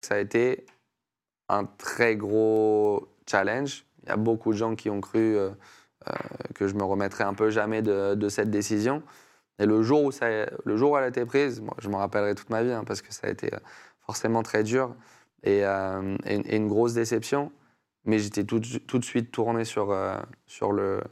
Ça a été un très gros challenge. Il y a beaucoup de gens qui ont cru euh, euh, que je me remettrais un peu jamais de, cette décision. Et le jour où, ça, le jour où elle a été prise, moi, je m'en rappellerai toute ma vie hein, parce que ça a été euh, forcément très dur et, une grosse déception. Mais j'étais tout, de suite tourné sur, sur le-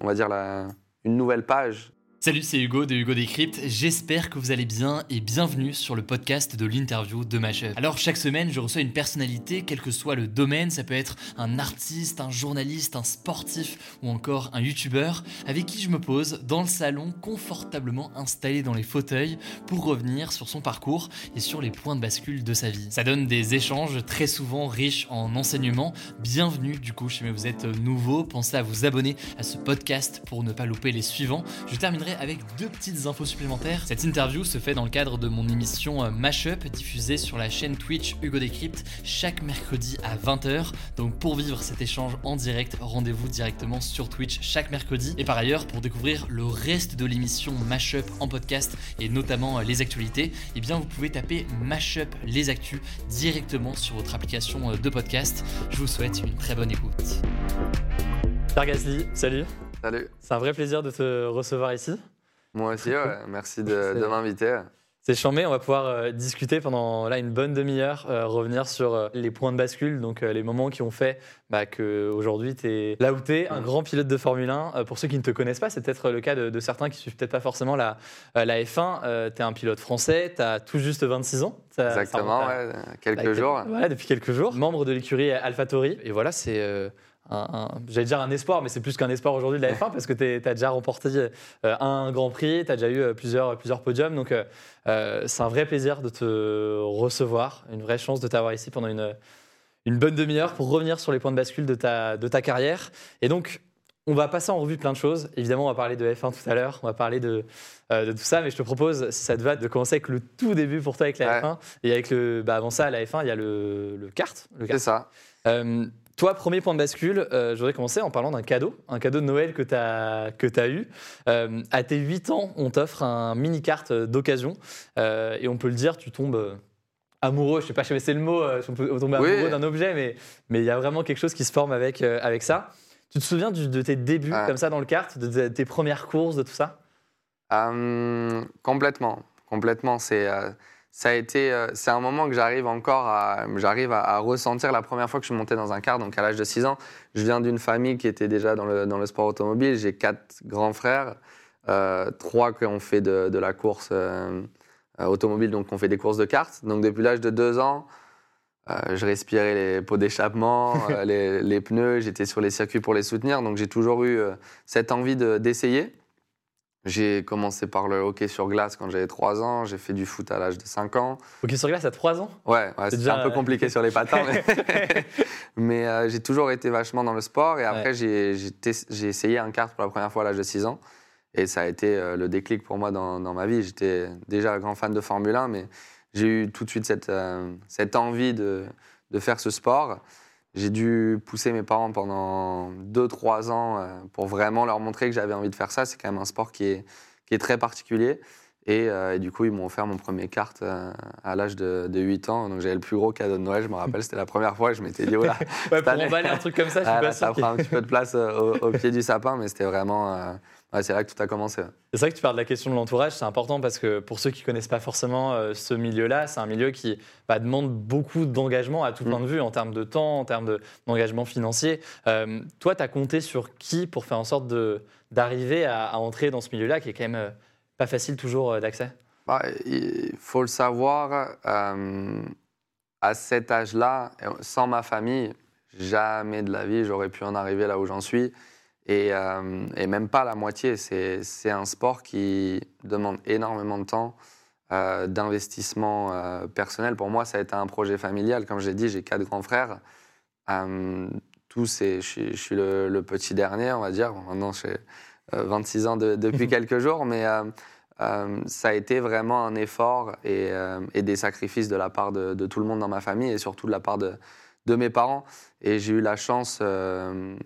on va dire la, une nouvelle page Salut, c'est Hugo de Hugo Décrypte. J'espère que vous allez bien et bienvenue sur le podcast de l'interview de Mashup. Alors, chaque semaine, je reçois une personnalité, quel que soit le domaine. Ça peut être un artiste, un journaliste, un sportif ou encore un youtubeur avec qui je me pose dans le salon, confortablement installé dans les fauteuils pour revenir sur son parcours et sur les points de bascule de sa vie. Ça donne des échanges très souvent riches en enseignements. Bienvenue, du coup, si vous êtes nouveau, pensez à vous abonner à ce podcast pour ne pas louper les suivants. Je terminerai avec deux petites infos supplémentaires. Cette interview se fait dans le cadre de mon émission euh, Mashup, diffusée sur la chaîne Twitch Hugo Décrypte chaque mercredi à 20h. Donc pour vivre cet échange en direct, rendez-vous directement sur Twitch chaque mercredi. Et par ailleurs, pour découvrir le reste de l'émission Mashup en podcast et notamment euh, les actualités, eh bien vous pouvez taper Mashup les actus directement sur votre application euh, de podcast. Je vous souhaite une très bonne écoute. Pierre Gasly, salut. Salut. C'est un vrai plaisir de te recevoir ici. Moi aussi, ouais. merci de, de m'inviter. C'est chambé, on va pouvoir euh, discuter pendant là une bonne demi-heure, euh, revenir sur euh, les points de bascule, donc les moments qui ont fait bah, qu'aujourd'hui tu es là où tu es, un grand pilote de Formule 1. Euh, pour ceux qui ne te connaissent pas, c'est peut-être le cas de, de certains qui suivent peut-être pas forcément la, la F1. tu es un pilote français, tu as tout juste 26 ans. Exactement, ouais, quelques Bah, jours. Voilà, depuis quelques jours. Membre de l'écurie AlphaTauri. Et voilà, c'est un, un- j'allais dire un espoir, mais c'est plus qu'un espoir aujourd'hui de la F1 parce que tu as déjà remporté euh, un Grand Prix, tu as déjà eu euh, plusieurs, plusieurs podiums. Donc, euh, c'est un vrai plaisir de te recevoir, une vraie chance de t'avoir ici pendant une, une bonne demi-heure pour revenir sur les points de bascule de ta, de ta carrière. Et donc, on va passer en revue plein de choses. Évidemment, on va parler de F1 tout à l'heure, on va parler de, euh, de tout ça, mais je te propose, si ça te va, de commencer avec le tout début pour toi avec la Ouais. F1. Et avec le, bah avant ça, à la F1, il y a le, le kart. Le C'est ça. Euh, toi, premier point de bascule, euh, je voudrais commencer en parlant d'un cadeau, un cadeau de Noël que tu as, que as eu. Euh, à tes 8 ans, on t'offre un mini-kart d'occasion. Euh, et on peut le dire, tu tombes euh, amoureux, je sais pas si c'est le mot, euh, si on peut tomber Oui. amoureux d'un objet, mais mais il y a vraiment quelque chose qui se forme avec, euh, avec ça. Tu te souviens du- de tes débuts Ouais. comme ça dans le kart, de, de tes premières courses, de tout ça? Euh, complètement, complètement. C'est, euh, ça a été, euh, c'est un moment que j'arrive encore à, j'arrive à, à ressentir la première fois que je suis monté dans un car. Donc à l'âge de 6 ans, je viens d'une famille qui était déjà dans le, dans le sport automobile. J'ai quatre grands frères, euh, trois qui ont fait de, de la course euh, euh, automobile, donc on fait des courses de cartes. Donc depuis l'âge de 2 ans. je respirais les pots d'échappement, les, les pneus, j'étais sur les circuits pour les soutenir, donc j'ai toujours eu cette envie de- d'essayer. J'ai commencé par le hockey sur glace quand j'avais 3 ans, j'ai fait du foot à l'âge de 5 ans. Ok, sur glace à 3 ans? Ouais, ouais c'était déjà- un peu compliqué sur les patins, mais, mais, euh, j'ai toujours été vachement dans le sport. Et après, Ouais. j'ai- essayé un kart pour la première fois à l'âge de 6 ans. Et ça a été euh, le déclic pour moi dans, dans ma vie. J'étais déjà un grand fan de Formule 1, mais j'ai eu tout de suite cette, euh, cette envie de, de faire ce sport. J'ai dû pousser mes parents pendant 2-3 ans euh, pour vraiment leur montrer que j'avais envie de faire ça. C'est quand même un sport qui est, qui est très particulier. Et, euh, et du coup, ils m'ont offert mon premier kart euh, à l'âge de, de 8 ans. Donc j'avais le plus gros cadeau de Noël, je me rappelle. C'était la première fois. Je m'étais dit, oula, Ouais, pour emballer un truc comme ça, je suis ah, pas là, sûr ça prend un petit peu de place euh, au, au pied du sapin. Mais c'était vraiment. Ouais, c'est là que tout a commencé. C'est vrai que tu parles de la question de l'entourage, c'est important parce que pour ceux qui connaissent pas forcément euh, ce milieu-là, c'est un milieu qui bah, demande beaucoup d'engagement à tout Mm. point de vue, en termes de temps, en termes de- d'engagement financier. Euh, toi, tu as compté sur qui pour faire en sorte d'arriver à, à entrer dans ce milieu-là qui est quand même euh, pas facile toujours d'accès? Bah, il faut le savoir, à cet âge-là, sans ma famille, jamais de la vie j'aurais pu en arriver là où j'en suis. Et, euh, et même pas la moitié. C'est un sport qui demande énormément de temps. euh, d'investissement euh, personnel. Pour moi, ça a été un projet familial. Comme j'ai dit, j'ai quatre grands frères. Tous, et je, suis- je suis le, le petit dernier, on va dire. Bon, Maintenant, j'ai euh, 26 ans de- depuis quelques jours, mais ça a été vraiment un effort et, et des sacrifices de la part de, de tout le monde dans ma famille et surtout de la part de, de mes parents. Et j'ai eu la chance, euh,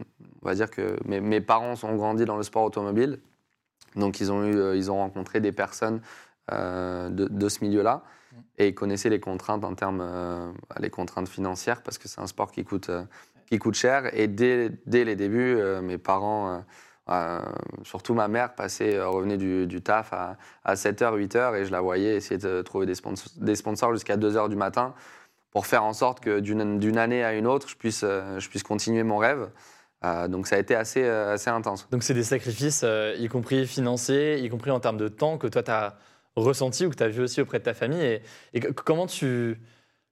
on va dire que mes, parents ont grandi dans le sport automobile. Donc, ils ont, eu, euh, ils ont rencontré des personnes euh, de, ce milieu-là et ils connaissaient les contraintes en termes, les contraintes financières parce que c'est un sport qui coûte, qui coûte cher. Et dès, dès les débuts, mes parents, surtout ma mère, passait, revenait du, du taf à, à 7h, 8h et je la voyais essayer de trouver des sponsors, des sponsors jusqu'à 2h du matin pour faire en sorte que d'une année à une autre, je puisse, euh, je puisse continuer mon rêve. Euh, donc ça a été assez, euh, assez intense. Donc c'est des sacrifices, euh, y compris financiers, y compris en termes de temps, que toi tu as ressenti ou que tu as vu aussi auprès de ta famille. Et, comment, tu,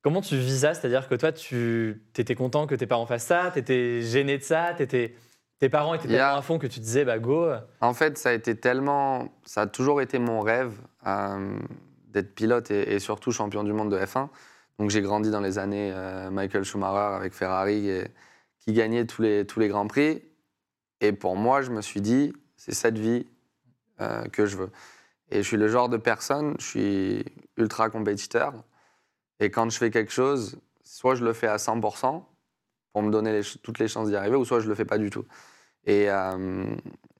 comment tu vis ça? C'est-à-dire que toi, tu étais content que tes parents fassent ça, tu étais gêné de ça, t'étais- tes parents étaient tellement à fond que tu disais, bah go. En fait, ça a été tellement, ça a toujours été mon rêve euh, d'être pilote et, et surtout champion du monde de F1. Donc j'ai grandi dans les années euh, Michael Schumacher avec Ferrari qui gagnait tous les, tous les grands prix. Et pour moi, je me suis dit, c'est cette vie euh, que je veux. Et je suis le genre de personne, je suis ultra compétiteur. Et quand je fais quelque chose, soit je le fais à 100% pour me donner toutes les chances d'y arriver, ou soit je le fais pas du tout. Et, euh,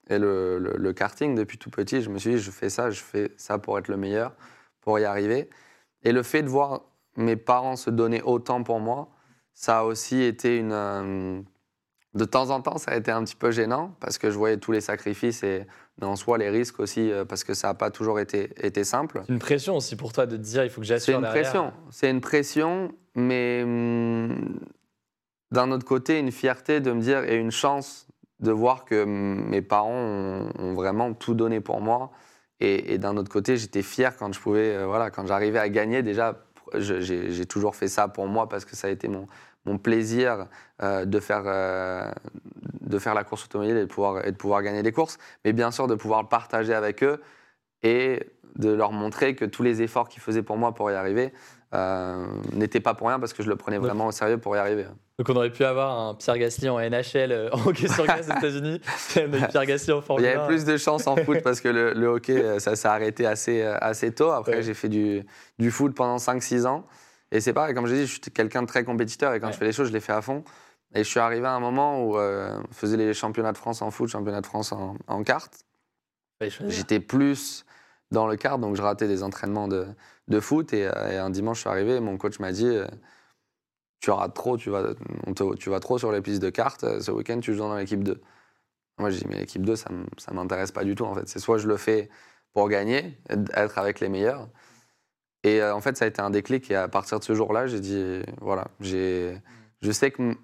et le- le karting, depuis tout petit, je me suis dit, je fais ça, je fais ça pour être le meilleur, pour y arriver. Et le fait de voir mes parents se donner autant pour moi, ça a aussi été une... euh, de temps en temps, ça a été un petit peu gênant parce que je voyais tous les sacrifices et en soi les risques aussi euh, parce que ça n'a pas toujours été, été simple. C'est une pression aussi pour toi de te dire, il faut que j'assure C'est une derrière. pression. C'est une pression, mais hum, d'un autre côté, une fierté de me dire et une chance de voir que hum, mes parents ont, ont vraiment tout donné pour moi. Et, et d'un autre côté, j'étais fier quand je pouvais, euh, voilà, quand j'arrivais à gagner. Déjà, j'ai toujours fait ça pour moi parce que ça a été mon, plaisir euh, de, faire, euh, de faire la course automobile et de, pouvoir, et de pouvoir gagner des courses. Mais bien sûr, de pouvoir le partager avec eux et de leur montrer que tous les efforts qu'ils faisaient pour moi pour y arriver euh, n'étaient pas pour rien parce que je le prenais vraiment au sérieux pour y arriver. Donc on aurait pu avoir un Pierre Gasly en NHL euh, en hockey sur glace aux États-Unis, Pierre Gasly en Il Formule y avait 1. plus de chance en foot parce que le, le hockey, euh, ça s'est arrêté assez, assez tôt. Après, Ouais. j'ai fait du, du foot pendant 5-6 ans. Et c'est pareil, comme je dis, je suis quelqu'un de très compétiteur et quand Ouais. je fais les choses, je les fais à fond. Et je suis arrivé à un moment où euh, on faisait les championnats de France en foot, championnats de France en, en choisir. J'étais plus dans le kart, donc je ratais des entraînements de, de foot. Et, euh, un dimanche, je suis arrivé, mon coach m'a dit euh, Tu auras trop, tu vas, tu vas trop sur les pistes de kart. euh, Ce week-end, tu joues dans l'équipe 2. Moi, j'ai dit Mais l'équipe 2, ça ne m'intéresse pas du tout. En fait, c'est soit je le fais pour gagner, être avec les meilleurs. Et en fait, ça a été un déclic. Et à partir de ce jour-là, j'ai dit Voilà, je sais que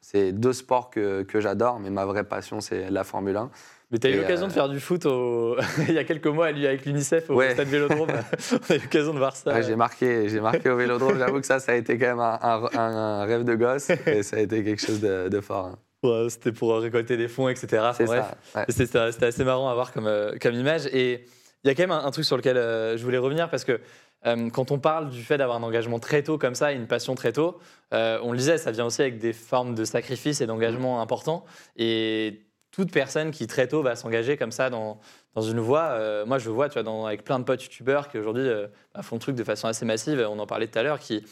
c'est deux sports que, que j'adore, mais ma vraie passion, c'est la Formule 1. Mais tu as eu l'occasion euh, de faire du foot au- il y a quelques mois avec l'UNICEF au Ouais. stade Vélodrome. on a eu l'occasion de voir ça. Ouais, j'ai marqué, j'ai marqué au Vélodrome. J'avoue que ça, ça a été quand même un, un- un- un rêve de gosse et ça a été quelque chose de, de fort. hein. Ouais, C'était pour récolter des fonds, etc. Enfin, C'est bref. C'était assez marrant à voir comme, euh, comme image. Et il y a quand même un, un truc sur lequel euh, je voulais revenir parce que euh, quand on parle du fait d'avoir un engagement très tôt comme ça, une passion très tôt, euh, on le disait, ça vient aussi avec des formes de sacrifice et d'engagement importants. Et toute personne qui très tôt va s'engager comme ça dans, dans une voie, euh, moi je vois tu vois, dans- avec plein de potes youtubeurs qui aujourd'hui euh, bah, font le truc de façon assez massive, on en parlait tout à l'heure, qui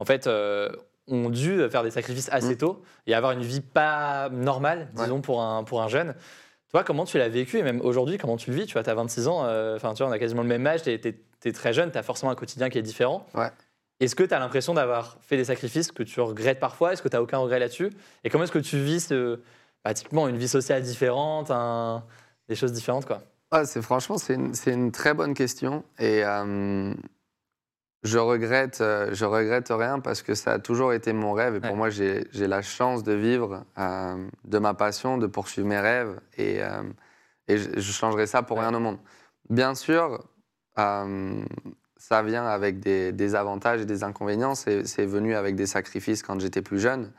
en fait euh, ont dû faire des sacrifices assez Mm. tôt et avoir une vie pas normale, Ouais. disons, pour, un, pour un jeune. Toi, comment tu l'as vécu? Et même aujourd'hui, comment tu le vis? Tu vois, tu as 26 ans, enfin, tu vois, on a quasiment le même âge, tu es, très jeune, tu as forcément un quotidien qui est différent. Ouais. Est-ce que tu as l'impression d'avoir fait des sacrifices que tu regrettes parfois? Est-ce que tu n'as aucun regret là-dessus? Et comment est-ce que tu vis ce, bah, typiquement une vie sociale différente, un- des choses différentes quoi Ah, c'est franchement, c'est une, très bonne question et euh, je regrette, euh, je regrette rien parce que ça a toujours été mon rêve et pour Ouais. moi, j'ai la chance de vivre euh, de ma passion, de poursuivre mes rêves et, euh, et je, je changerais ça pour Ouais. rien au monde. Bien sûr, ça vient avec des, des avantages et des inconvénients. C'est venu avec des sacrifices quand j'étais plus jeune.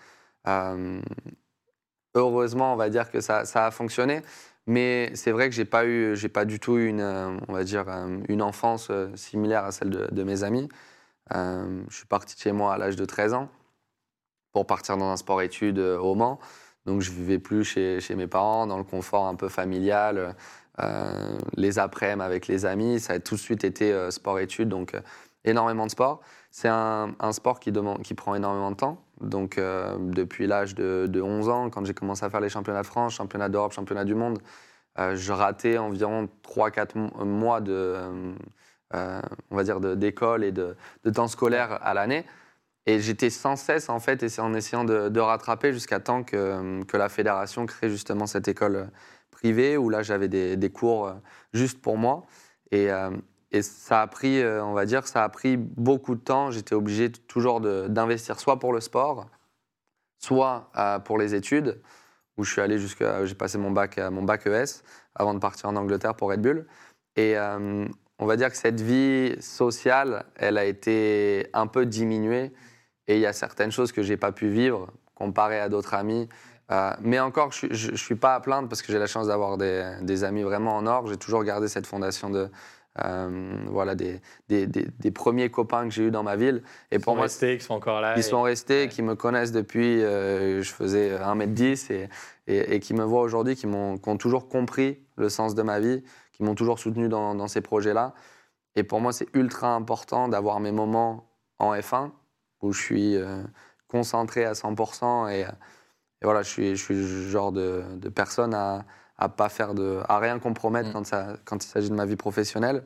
Heureusement, on va dire que ça, a fonctionné. Mais c'est vrai que j'ai pas eu, j'ai pas du tout eu une, euh, on va dire, euh, une enfance euh, similaire à celle de, mes amis. Je suis parti de chez moi à l'âge de 13 ans pour partir dans un sport-études au Mans. Donc je vivais plus chez, mes parents, dans le confort un peu familial, les après-midi avec les amis. Ça a tout de suite été sport-études, donc énormément de sport. C'est un, un sport qui, demande, qui prend énormément de temps. Donc euh, depuis l'âge de, de 11 ans, quand j'ai commencé à faire les championnats de France, championnats d'Europe, championnats du monde, euh, je ratais environ 3-4 mo- mois de, euh, euh, on va dire, d'école et de, temps scolaire à l'année. Et j'étais sans cesse, en fait, en essayant de, rattraper jusqu'à temps que, la fédération crée justement cette école euh, privée où là, j'avais des, cours euh, juste pour moi. Euh, et ça a pris, euh, on va dire, ça a pris beaucoup de temps. J'étais obligé toujours d'investir soit pour le sport, soit euh, pour les études, où je suis allé jusqu'à, j'ai passé mon bac, euh, mon bac ES avant de partir en Angleterre pour Red Bull. Et euh, on va dire que cette vie sociale, elle a été un peu diminuée. Et il y a certaines choses que j'ai pas pu vivre comparé à d'autres amis. Euh, mais encore, je ne suis pas à plaindre parce que j'ai la chance d'avoir des, des amis vraiment en or. J'ai toujours gardé cette fondation de, euh, voilà, des, des, des- des premiers copains que j'ai eus dans ma ville. Et Pour pour moi, restés, qui sont encore là. et- sont restés, ouais. qui me connaissent depuis, euh, je faisais 1m10 et, et, et qui me voient aujourd'hui, qui, m'ont- qui ont toujours compris le sens de ma vie, qui m'ont toujours soutenu dans, dans ces projets-là. Et pour moi, c'est ultra important d'avoir mes moments en F1 où je suis euh, concentré à 100% et, et voilà, je suis, je suis le genre de, de personne à, à pas faire de, à rien compromettre Mm. quand, ça, quand il s'agit de ma vie professionnelle.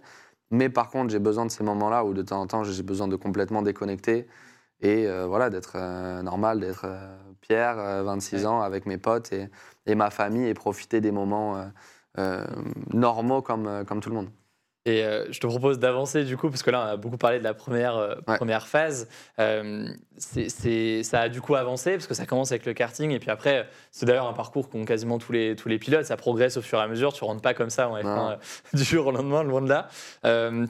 Mais par contre, j'ai besoin de ces moments-là où de temps en temps, j'ai besoin de complètement déconnecter et euh, voilà, d'être euh, normal, d'être euh, Pierre, euh, 26 Ouais. ans, avec mes potes et, et ma famille et profiter des moments normaux comme, comme tout le monde. Et euh, je te propose d'avancer du coup, parce que là, on a beaucoup parlé de la première, euh, Ouais. première phase. Euh, c'est- c'est- ça a du coup avancé, parce que ça commence avec le karting, et puis après, c'est d'ailleurs un parcours qu'ont quasiment tous les, tous les pilotes. Ça progresse au fur et à mesure. Tu rentres pas comme ça en F1 Non. euh, du jour au lendemain, loin de là.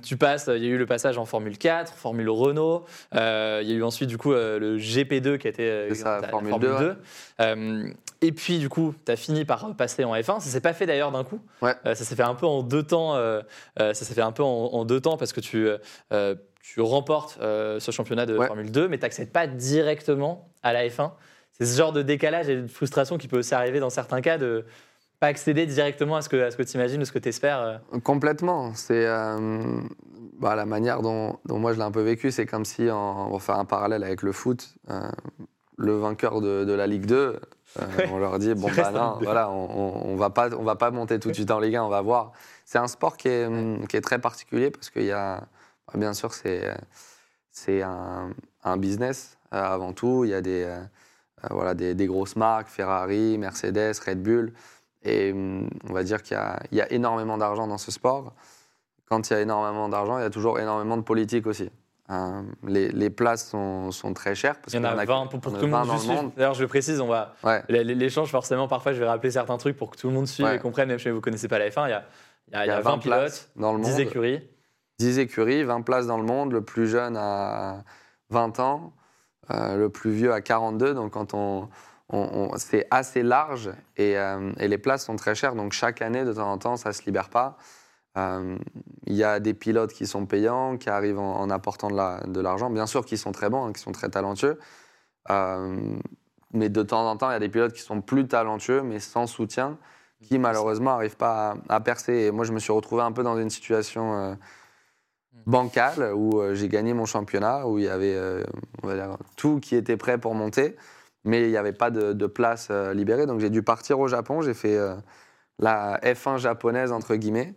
Tu passes, il y a eu le passage en Formule 4, Formule Renault. Il y a eu ensuite du coup le GP2 qui a été la Formule 2, ouais. Et puis du coup, tu as fini par passer en F1. Ça s'est pas fait d'ailleurs d'un coup. Ouais. Euh, ça s'est fait un peu en deux temps. euh, euh, ça s'est fait un peu en, en deux temps parce que tu, euh, tu remportes ce championnat de Ouais. Formule 2, mais tu n'accèdes pas directement à la F1. C'est ce genre de décalage et de frustration qui peut aussi arriver dans certains cas de pas accéder directement à ce que, à ce que tu imagines, à ce que tu espères. Complètement. C'est bah, la manière dont, dont moi je l'ai un peu vécu. C'est comme si, en- on va faire un parallèle avec le foot, le vainqueur de, de la Ligue 2, euh, on leur dit bon bah non, Ligue 2. voilà, on, on, va pas, on va pas monter tout de suite en Ligue 1, on va voir. C'est un sport qui est, hum, qui est très particulier parce qu'il y a, bah, bien sûr, c'est c'est un, un business euh, avant tout. Il y a des, euh, voilà, des, des grosses marques, Ferrari, Mercedes, Red Bull. Et hum, on va dire qu'il y a, il y a énormément d'argent dans ce sport. Quand il y a énormément d'argent, il y a toujours énormément de politique aussi. Euh, les, les places sont, sont très chères. Parce Il y en a que- 20 pour, que tout a le monde 20 suive. D'ailleurs, je précise, on va Ouais. l'échange forcément. Parfois, je vais rappeler certains trucs pour que tout le monde suive Ouais. et comprenne. Même si vous connaissez pas la F1, il y a, il y a, Il y a 20 pilotes, places dans le 10 monde. écuries. 10 écuries, 20 places dans le monde. Le plus jeune a 20 ans, euh, le plus vieux a 42. Donc, quand on, on- on- c'est assez large et, euh, et les places sont très chères. Donc, chaque année, de temps en temps, ça ne se libère pas. Euh, Il y a des pilotes qui sont payants, qui arrivent en, en apportant de la- de l'argent. Bien sûr, qui sont très bons, hein, qui sont très talentueux. Euh, mais de temps en temps, il y a des pilotes qui sont plus talentueux, mais sans soutien, qui malheureusement n'arrivent pas à, à percer. Et moi, je me suis retrouvé un peu dans une situation euh, bancale où euh, j'ai gagné mon championnat, où il y avait euh, on va dire, tout qui était prêt pour monter, mais il n'y avait pas de, de place euh, libérée. Donc j'ai dû partir au Japon. J'ai fait la F1 japonaise, entre guillemets,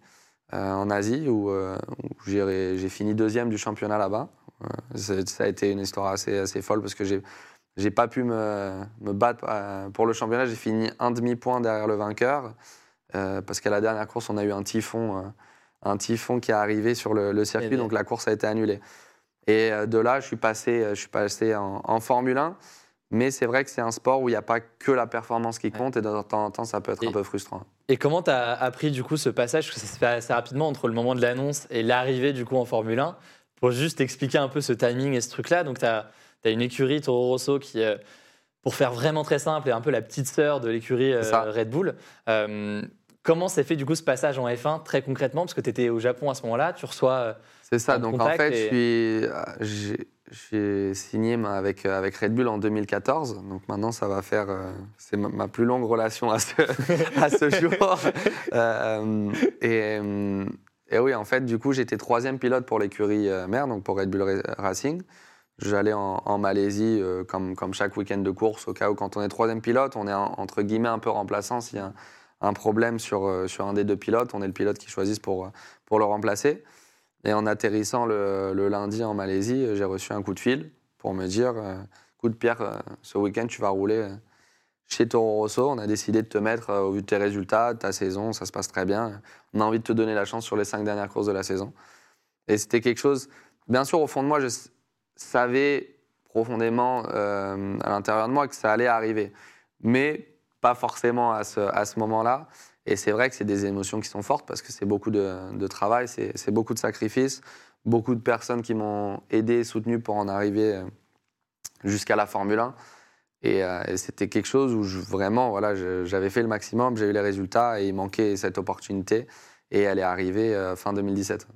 en Asie, où, euh, où j'ai fini deuxième du championnat là-bas. Euh, ça a été une histoire assez, assez folle parce que j'ai j'ai pas pu me, me battre euh, pour le championnat. J'ai fini un demi-point derrière le vainqueur euh, parce qu'à la dernière course, on a eu un typhon, euh, un typhon qui est arrivé sur le, le circuit, donc la course a été annulée. Et euh, de là, je suis passé, euh, je suis passé en, en Formule 1. Mais c'est vrai que c'est un sport où il n'y a pas que la performance qui compte et de temps en temps, ça peut être Et- un peu frustrant. Et comment tu as appris du coup ce passage? Parce que ça se fait assez rapidement entre le moment de l'annonce et l'arrivée du coup en Formule 1. Pour juste expliquer un peu ce timing et ce truc-là. Donc tu as, une écurie Toro Rosso qui, euh, pour faire vraiment très simple, est un peu la petite sœur de l'écurie euh. Red Bull. Euh, comment s'est fait du coup ce passage en F1 très concrètement? Parce que tu étais au Japon à ce moment-là, tu reçois. C'est ça. Donc en fait, et- je suis, j'ai, signé avec, euh, avec Red Bull en 2014. Donc maintenant, ça va faire. euh, c'est ma, plus longue relation à ce, à ce jour. Euh, et, et oui, en fait, du coup, j'étais troisième pilote pour l'écurie mère, donc pour Red Bull Ra- Racing. J'allais en, Malaisie comme, comme chaque week-end de course, au cas où quand on est troisième pilote, on est en- entre guillemets un peu remplaçant s'il y a un, un problème sur, sur un des deux pilotes. On est le pilote qui choisissent pour, pour le remplacer. Et en atterrissant le, lundi en Malaisie, euh, j'ai reçu un coup de fil pour me dire euh, Écoute, Pierre, euh, ce week-end, tu vas rouler euh, chez Toro Rosso. On a décidé de te mettre, au vu de tes résultats, de ta saison, ça se passe très bien. On a envie de te donner la chance sur les cinq dernières courses de la saison. Et c'était quelque chose. Bien sûr, au fond de moi, je savais profondément à l'intérieur de moi que ça allait arriver. Mais pas forcément à ce moment-là. Et c'est vrai que c'est des émotions qui sont fortes parce que c'est beaucoup de, travail, c'est beaucoup de sacrifices, beaucoup de personnes qui m'ont aidé et soutenu pour en arriver euh, jusqu'à la Formule 1. Et, euh, et c'était quelque chose où vraiment, voilà, j'avais fait le maximum, j'ai eu les résultats et il manquait cette opportunité. Et elle est arrivée euh, fin 2017.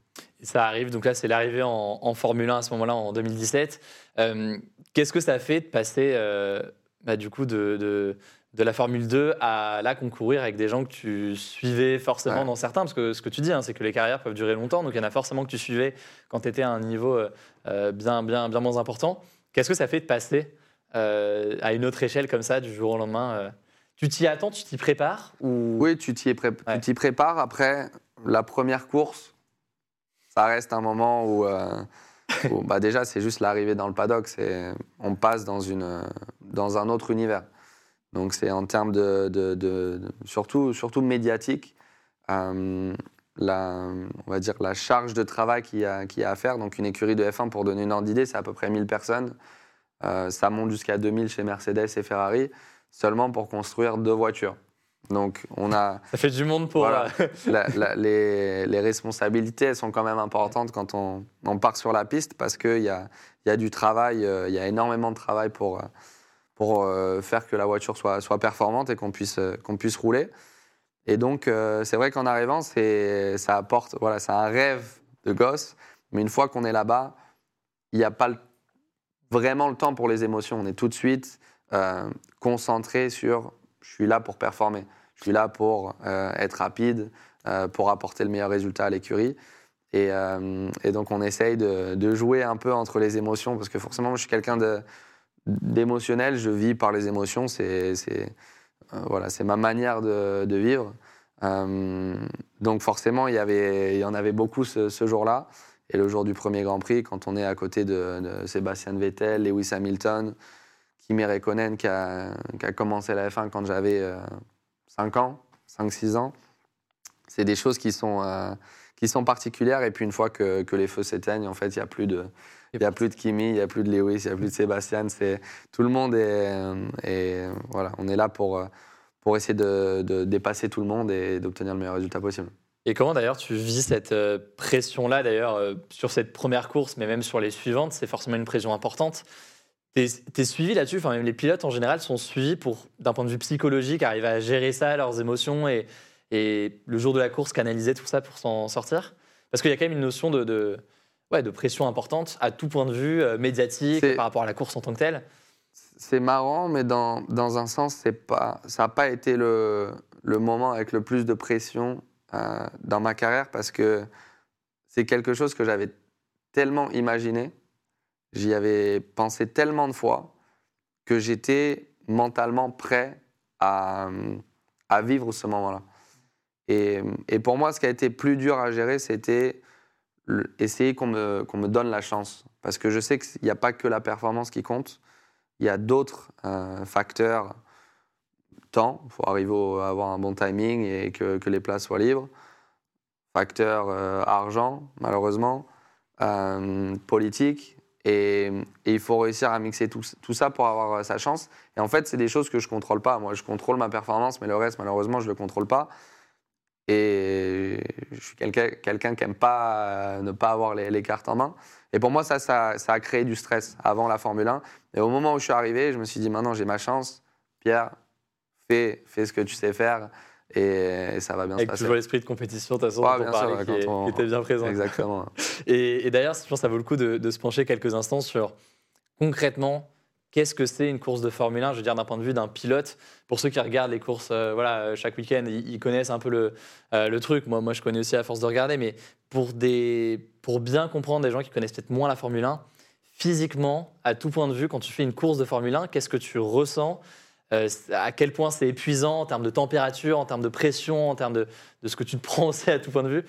Et ça arrive, donc là c'est l'arrivée en, Formule 1 à ce moment-là en 2017. Euh, Qu'est-ce que ça fait de passer bah, du coup de, de la Formule 2 à là concourir avec des gens que tu suivais forcément Ouais. dans certains Parce que ce que tu dis, hein, c'est que les carrières peuvent durer longtemps, donc il y en a forcément que tu suivais quand tu étais à un niveau euh, euh, bien, bien, bien moins important. Qu'est-ce que ça fait de passer euh, à une autre échelle comme ça du jour au lendemain euh? Tu t'y attends, tu t'y prépares ou... Oui, tu t'y pré- tu Ouais. t'y prépares. Après, la première course, ça reste un moment où, où, bah déjà, c'est juste l'arrivée dans le paddock. On passe dans, une, dans un autre univers. Donc, c'est en termes de, de- de- de- surtout, surtout médiatique, euh, la, on va dire la charge de travail qu'il y, a, qu'il y a à faire. Donc, une écurie de F1, pour donner une ordre d'idée, c'est à peu près 1000 personnes. Euh, ça monte jusqu'à 2000 chez Mercedes et Ferrari, seulement pour construire deux voitures. Donc, on a, Ça fait du monde pour... Voilà. euh, la- la- les, les responsabilités elles sont quand même importantes quand on, on part sur la piste parce qu'il y a, y a du travail, euh, il y a énormément de travail pour, pour euh, faire que la voiture soit, soit performante et qu'on puisse, euh, qu'on puisse rouler. Et donc, euh, c'est vrai qu'en arrivant, ça apporte, voilà, c'est un rêve de gosse, mais une fois qu'on est là-bas, il n'y a pas vraiment le temps pour les émotions. On est tout de suite concentré sur je suis là pour performer. Je suis là pour être rapide, pour apporter le meilleur résultat à l'écurie. Et, et donc, on essaye de, jouer un peu entre les émotions, parce que forcément, je suis quelqu'un de- d'émotionnel, je vis par les émotions, c'est euh, voilà, c'est ma manière de, vivre. Euh, donc, forcément, il y, en avait beaucoup ce, ce jour-là. Et le jour du premier Grand Prix, quand on est à côté de, de Sébastien Vettel, Lewis Hamilton, Kimi Räikkönen qui a, qui a commencé la F1 quand j'avais euh, 5 ans, 5-6 ans. C'est des choses qui sont, euh, qui sont particulières. Et puis une fois que, que les feux s'éteignent, en fait, il n'y a plus de... Il n'y a plus de Kimi, il n'y a plus de Lewis, il n'y a plus de Sébastien. C'est tout le monde est, et voilà, on est là pour, pour essayer de, de dépasser tout le monde et d'obtenir le meilleur résultat possible. Et comment d'ailleurs tu vis cette euh, pression-là d'ailleurs euh, sur cette première course, mais même sur les suivantes, c'est forcément une pression importante. T'es es suivi là-dessus, enfin même les pilotes en général sont suivis pour, d'un point de vue psychologique, arriver à gérer ça, leurs émotions et, et le jour de la course canaliser tout ça pour s'en sortir? Parce qu'il y a quand même une notion de, de, ouais, de pression importante à tout point de vue euh, médiatique par rapport à la course en tant que telle. C'est marrant, mais dans, dans un sens, c'est pas, ça n'a pas été le, le moment avec le plus de pression euh, dans ma carrière parce que c'est quelque chose que j'avais tellement imaginé, j'y avais pensé tellement de fois que j'étais mentalement prêt à, à vivre ce moment-là. Et, et pour moi, ce qui a été plus dur à gérer, c'était essayer qu'on me, me donne la chance. Parce que je sais qu'il n'y a pas que la performance qui compte il y a d'autres euh, facteurs. Temps, il faut arriver à avoir un bon timing et que, que les places soient libres. Facteur euh, argent, malheureusement. Euh, politique. Et, et il faut réussir à mixer tout, tout ça pour avoir sa chance. Et en fait, c'est des choses que je ne contrôle pas. Moi, je contrôle ma performance, mais le reste, malheureusement, je ne le contrôle pas. Et je suis quelqu'un qui n'aime pas euh, ne pas avoir les, les cartes en main. Et pour moi, ça, ça, ça a créé du stress avant la Formule 1. Et au moment où je suis arrivé, je me suis dit, maintenant j'ai ma chance. Pierre, fais, fais ce que tu sais faire et, ça va bien Avec se passer. toujours l'esprit de compétition, de toute façon, Ouais, dont on sûr, qui, on- est- qui était bien présent. Exactement. Et, et d'ailleurs, je pense que ça vaut le coup de, de se pencher quelques instants sur concrètement qu'est-ce que c'est une course de Formule 1, je veux dire d'un point de vue d'un pilote? Pour ceux qui regardent les courses euh, voilà, chaque week-end, ils, ils connaissent un peu le, euh, le truc. Moi, moi, je connais aussi à force de regarder, mais pour, des, pour bien comprendre des gens qui connaissent peut-être moins la Formule 1, physiquement, à tout point de vue, quand tu fais une course de Formule 1, qu'est-ce que tu ressens? Euh, à quel point c'est épuisant en termes de température, en termes de pression, en termes de, de ce que tu te prends aussi à tout point de vue?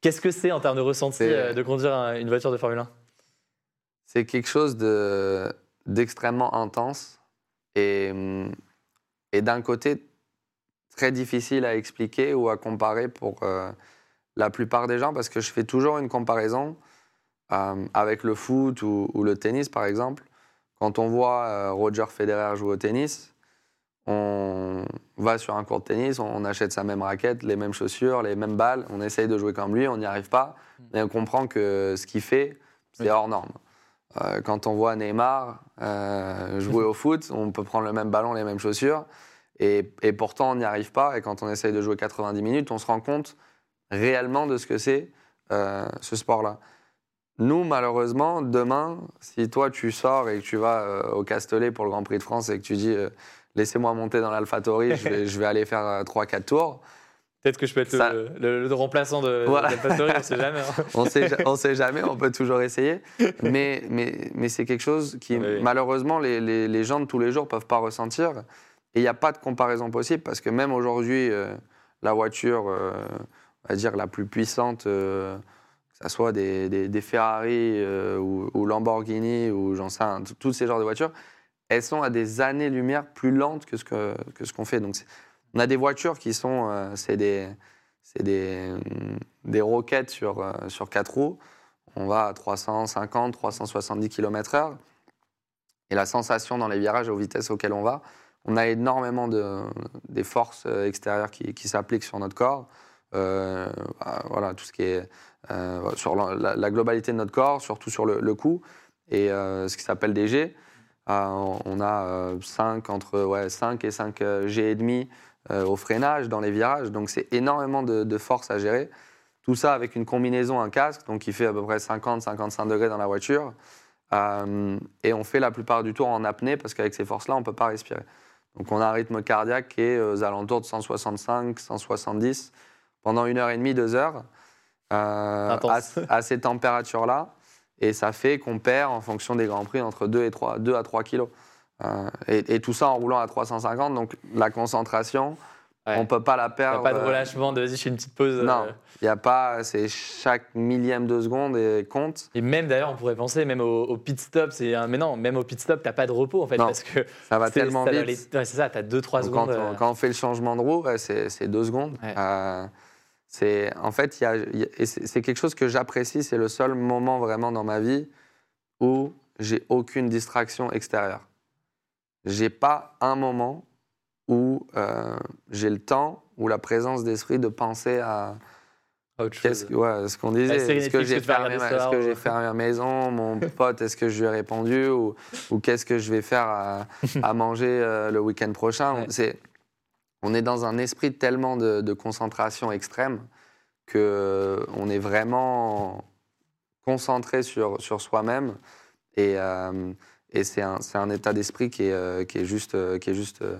Qu'est-ce que c'est en termes de ressenti de conduire un- une voiture de Formule 1 C'est quelque chose de- d'extrêmement intense et, et d'un côté très difficile à expliquer ou à comparer pour euh, la plupart des gens parce que je fais toujours une comparaison euh, avec le foot ou, ou le tennis par exemple. Quand on voit euh, Roger Federer jouer au tennis, on va sur un court de tennis, on achète sa même raquette, les mêmes chaussures, les mêmes balles, on essaye de jouer comme lui, on n'y arrive pas, mais on comprend que ce qu'il fait, c'est hors norme. Euh, quand on voit Neymar euh, jouer au foot, on peut prendre le même ballon, les mêmes chaussures, et, et pourtant on n'y arrive pas. Et quand on essaye de jouer 90 minutes, on se rend compte réellement de ce que c'est euh, ce sport-là. Nous, malheureusement, demain, si toi tu sors et que tu vas euh, au Castellet pour le Grand Prix de France et que tu dis euh, laissez-moi monter dans l'Alphatori, je, je vais aller faire 3-4 tours, Peut-être que je peux être Ça- le, le- le remplaçant de, Voilà. de Pastori, on sait jamais. hein. on sait, on sait jamais, on peut toujours essayer. Mais, mais, mais c'est quelque chose qui, Oui. malheureusement, les, les- les gens de tous les jours ne peuvent pas ressentir. Et il n'y a pas de comparaison possible parce que même aujourd'hui, euh, la voiture, euh, on va dire, la plus puissante, euh, que ce soit des, des- des Ferrari ou, ou Lamborghini ou j'en sais tous ces genres de voitures, elles sont à des années-lumière plus lentes que ce que, que ce qu'on fait. Donc, on a des voitures qui sont, euh, c'est des, des, des roquettes sur, euh, sur quatre roues. On va à 350, 370 km/h. Et la sensation dans les virages aux vitesses auxquelles on va, on a énormément de, des forces euh, extérieures qui, qui s'appliquent sur notre corps. Bah, voilà, tout ce qui est sur la, globalité de notre corps, surtout sur le, le cou, et ce qui s'appelle des G. On a 5, entre ouais, 5 et 5 euh, G et demi euh, au freinage, dans les virages. Donc c'est énormément de, de force à gérer. Tout ça avec une combinaison, un casque, donc qui fait à peu près 50-55 degrés dans la voiture. Euh, et on fait la plupart du tour en apnée parce qu'avec ces forces-là, on ne peut pas respirer. Donc on a un rythme cardiaque qui est aux alentours de 165, 170 pendant une heure et demie, deux heures, euh, à ces températures-là. Et ça fait qu'on perd en fonction des grands prix entre 2, et 3, 2 à 3 kilos. Euh, et, et tout ça en roulant à 350. Donc la concentration, Ouais. on ne peut pas la Il n'y a perdre. pas de euh, relâchement de vas-y, je fais une petite pause. euh, non, il n'y a pas. C'est chaque millième de seconde et compte. Et même d'ailleurs, on pourrait penser, même au, au pit stop, c'est un... mais non, même au pit stop, t'as pas de repos en fait, Non, parce que Ça va tellement vite. ouais, c'est ça, t'as 2-3 Donc, quand, secondes. on, quand on fait le changement de roue, c'est c'est deux secondes. Ouais. Euh, c'est en fait, y a, y a- c'est quelque chose que j'apprécie. C'est le seul moment vraiment dans ma vie où j'ai aucune distraction extérieure. J'ai pas un moment où euh, j'ai le temps ou la présence d'esprit de penser à qu'est-ce que- ouais, ce qu'on disait. série Est-ce que j'ai fermé, que fermé ma maison Mon pote, est-ce que je lui ai répondu Ou, ou qu'est-ce que je vais faire à, à manger euh, le week-end prochain Ouais. C'est on est dans un esprit tellement de, de concentration extrême que euh, on est vraiment concentré sur, sur soi-même et, euh, et c'est un, c'est un état d'esprit qui est, euh, qui est juste, euh, qui est juste euh,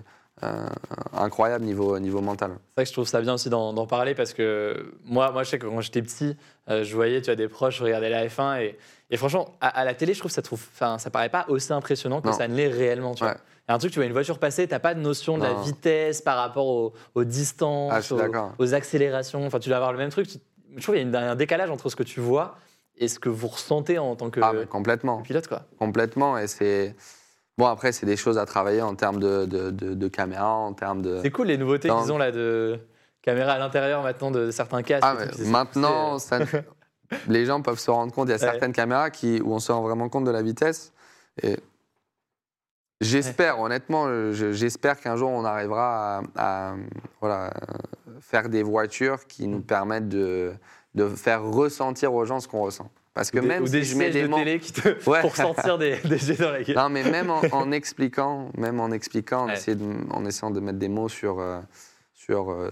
incroyable niveau, niveau mental. C'est vrai que je trouve ça bien aussi d'en parler parce que moi, moi, je sais que quand j'étais petit, euh, je voyais, tu as des proches, je regardais la F1 et, et franchement, à, à la télé, je trouve que ça trouve, enfin, ça paraît pas aussi impressionnant que Non. ça ne l'est réellement. Tu vois. Il y a un truc, tu vois une voiture passer, t'as pas de notion de la vitesse par rapport aux, aux distances, Ah, aux, accélérations. Enfin, tu dois avoir le même truc. Tu- je trouve qu'il y a une- un décalage entre ce que tu vois et ce que vous ressentez en tant que Ah, complètement. pilote, quoi. Complètement. Et c'est. Bon, après, c'est des choses à travailler en termes de, de, de, de caméra, en termes de. C'est cool les nouveautés Dans- qu'ils ont là de caméra à l'intérieur maintenant de certains casques. Ah, tout, maintenant, ça les gens peuvent se rendre compte. Il y a Ouais. certaines caméras qui, où on se rend vraiment compte de la vitesse. Et j'espère, honnêtement, je- j'espère qu'un jour on arrivera à, à, voilà, faire des voitures qui nous permettent de, de faire ressentir aux gens ce qu'on ressent. Parce que des- même ou si des je mets des de mots. télé qui te Ouais. pour sentir des, des dans la gueule. Non, mais même en, en expliquant, même en expliquant, en, Ouais. essayant de, en essayant de mettre des mots sur, euh, sur euh,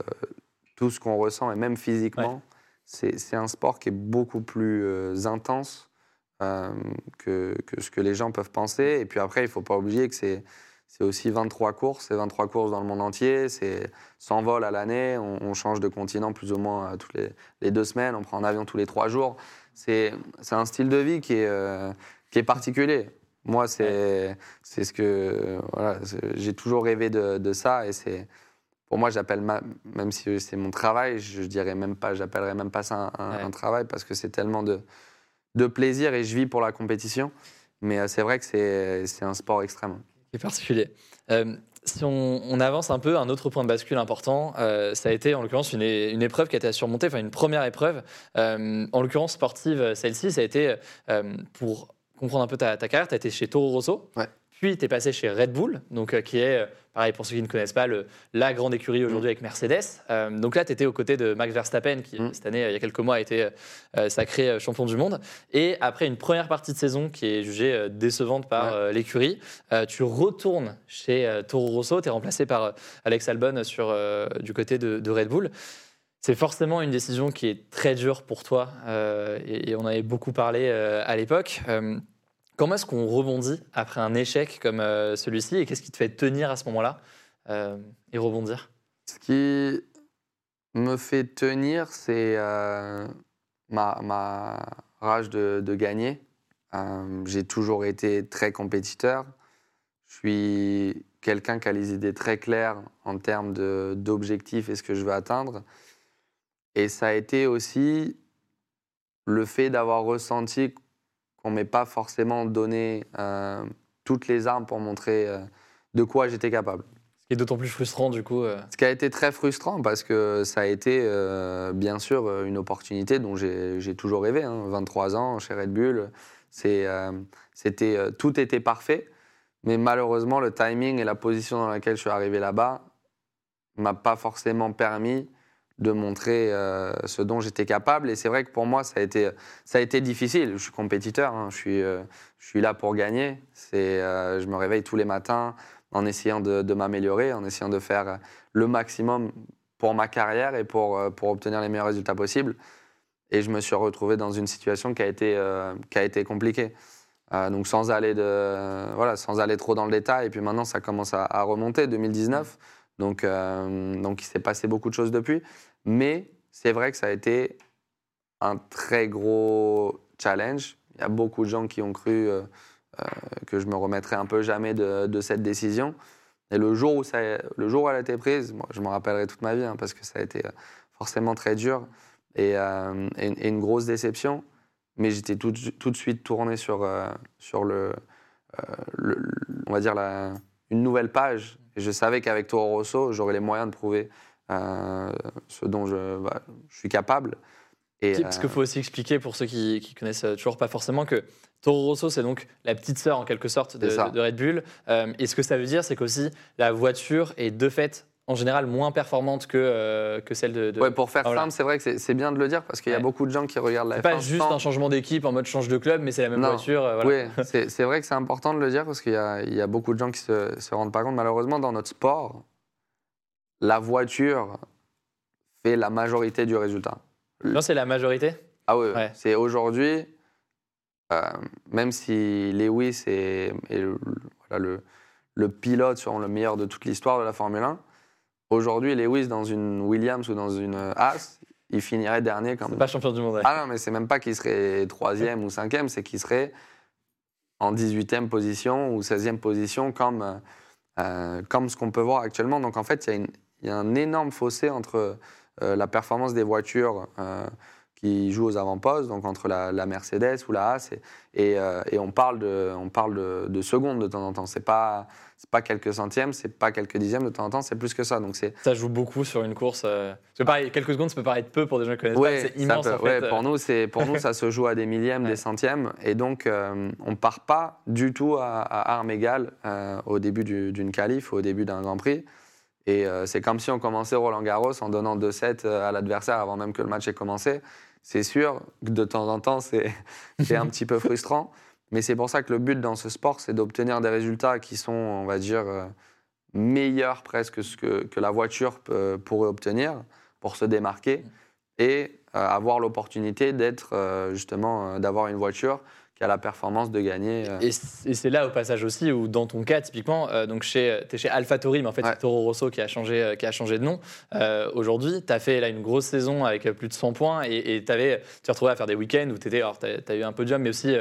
tout ce qu'on ressent et même physiquement. C'est c'est un sport qui est beaucoup plus euh, intense euh, que, que ce que les gens peuvent penser. Et puis après, il ne faut pas oublier que c'est c'est aussi 23 courses, c'est 23 courses dans le monde entier, c'est 100 vols à l'année, on, on change de continent plus ou moins euh, toutes les, les deux semaines, on prend un avion tous les trois jours. C'est un style de vie qui est, euh, qui est particulier. Moi, c'est c'est ce que. Voilà, j'ai toujours rêvé de, de ça et c'est. Pour moi, j'appelle, même si c'est mon travail, je dirais même pas, j'appellerais même pas ça un, un- Ouais. un travail parce que c'est tellement de, de plaisir et je vis pour la compétition. Mais euh, c'est vrai que c'est c'est un sport extrême. Qui est particulier. Euh, si on, avance un peu, un autre point de bascule important, euh, ça a été en l'occurrence une, une épreuve qui a été à surmonter, enfin une première épreuve, euh, en l'occurrence sportive, celle-ci, ça a été, pour comprendre un peu ta, ta carrière, tu as été chez Toro Rosso, Ouais. Puis tu es passé chez Red Bull, donc, euh, qui est, euh, pareil pour ceux qui ne connaissent pas, le, la grande écurie aujourd'hui avec Mercedes. Euh, donc là, tu étais aux côtés de Max Verstappen, qui Mm. cette année, il y a quelques mois, a été euh, sacré champion du monde. Et après une première partie de saison qui est jugée décevante par Ouais. l'écurie, tu retournes chez Toro Rosso, tu es remplacé par Alex Albon sur, du côté de, de Red Bull. C'est forcément une décision qui est très dure pour toi et, et on avait beaucoup parlé à l'époque. Comment est-ce qu'on rebondit après un échec comme euh, celui-ci et qu'est-ce qui te fait tenir à ce moment-là euh, et rebondir? Ce qui me fait tenir, c'est euh, ma, rage de, de gagner. J'ai toujours été très compétiteur. Je suis quelqu'un qui a les idées très claires en termes d'objectifs et ce que je veux atteindre. Et ça a été aussi le fait d'avoir ressenti qu'on ne m'ait pas forcément donné euh, toutes les armes pour montrer euh, de quoi j'étais capable. Ce qui est d'autant plus frustrant du coup. euh, Ce qui a été très frustrant parce que ça a été bien sûr une opportunité dont j'ai toujours rêvé. hein. 23 ans chez Red Bull, c'était, tout était parfait, mais malheureusement le timing et la position dans laquelle je suis arrivé là-bas m'a pas forcément permis de montrer euh, ce dont j'étais capable. Et c'est vrai que pour moi, ça a été, ça a été difficile. Je suis compétiteur, hein. je, suis, euh, je suis là pour gagner. Euh, je me réveille tous les matins en essayant de, m'améliorer, en essayant de faire le maximum pour ma carrière et pour, pour obtenir les meilleurs résultats possibles. Et je me suis retrouvé dans une situation qui a été, qui a été compliquée. Donc sans aller, de, voilà, sans aller trop dans le détail. Et puis maintenant, ça commence à, à remonter, 2019. Donc, donc il s'est passé beaucoup de choses depuis. Mais c'est vrai que ça a été un très gros challenge. Il y a beaucoup de gens qui ont cru euh, euh, que je me remettrais un peu jamais de, cette décision. Et le jour où, ça, le jour où elle a été prise, moi, je m'en rappellerai toute ma vie hein, parce que ça a été euh, forcément très dur et, une grosse déception. Mais j'étais tout, de- suite tourné sur, sur le, on va dire la, une nouvelle page. Je savais qu'avec Toro Rosso, j'aurais les moyens de prouver ce dont je, bah, je suis capable. Et, Parce qu'il euh, faut aussi expliquer pour ceux qui, qui connaissent euh, toujours pas forcément que Toro Rosso, c'est donc la petite sœur en quelque sorte de, Red Bull. Euh, et ce que ça veut dire, c'est qu'aussi la voiture est de fait en général moins performante que, euh, que celle de. de- ouais, pour faire Ah, voilà. simple, c'est vrai que c'est- bien de le dire parce qu'il y a beaucoup de gens qui regardent la c'est pas F1 juste sans- un changement d'équipe en mode change de club, mais c'est la même Non. voiture. euh, voilà. Oui, c'est vrai que c'est important de le dire parce qu'il y, a- il y a beaucoup de gens qui se, se rendent pas compte. Malheureusement, dans notre sport, la voiture fait la majorité du résultat. Non, c'est la majorité? Ah oui. Ouais. c'est aujourd'hui, euh, même si Lewis est, voilà, le, le pilote sur le meilleur de toute l'histoire de la Formule 1, aujourd'hui, Lewis dans une Williams ou dans une Haas, il finirait dernier quand même. pas champion du monde. ouais. Ah non, mais c'est même pas qu'il serait troisième ou cinquième, c'est qu'il serait en 18e position ou 16e position comme, euh, comme ce qu'on peut voir actuellement. Donc en fait, il y, a une- il y a un énorme fossé entre euh, la performance des voitures euh, qui jouent aux avant-postes, donc entre la, la Mercedes ou la Haas, et, et, euh, et on parle, de, on parle de, de secondes de temps en temps. C'est pas, c'est pas quelques centièmes, c'est pas quelques dixièmes de temps en temps, c'est plus que ça. Donc c'est Ça joue beaucoup sur une course. Parce que pareil, quelques secondes, ça peut paraître peu pour des gens qui connaissent pas. Ouais, C'est ça immense peut- en fait. ouais, pour nous, c'est pour nous, ça se joue à des millièmes, Ouais. des centièmes, et donc on part pas du tout à, à armes égales au début du- d'une qualif, au début d'un Grand Prix. Et euh, c'est comme si on commençait Roland Garros en donnant 2-7 à l'adversaire avant même que le match ait commencé. C'est sûr que de temps en temps, c'est un petit peu frustrant, mais c'est pour ça que le but dans ce sport, c'est d'obtenir des résultats qui sont, on va dire, euh, meilleur presque que, que la voiture peut- pourrait obtenir pour se démarquer et euh, avoir l'opportunité d'être euh, justement euh, d'avoir une voiture qui a la performance de gagner. euh. Et c'est là au passage aussi où dans ton cas typiquement, euh, donc chez, t'es chez AlphaTauri, mais en fait Ouais. c'est Toro Rosso qui a changé, euh, qui a changé de nom. Euh, Aujourd'hui, tu as fait là une grosse saison avec plus de 100 points et et t'avais- tu retrouvé à faire des week-ends où tu alors tu as, eu un podium, mais aussi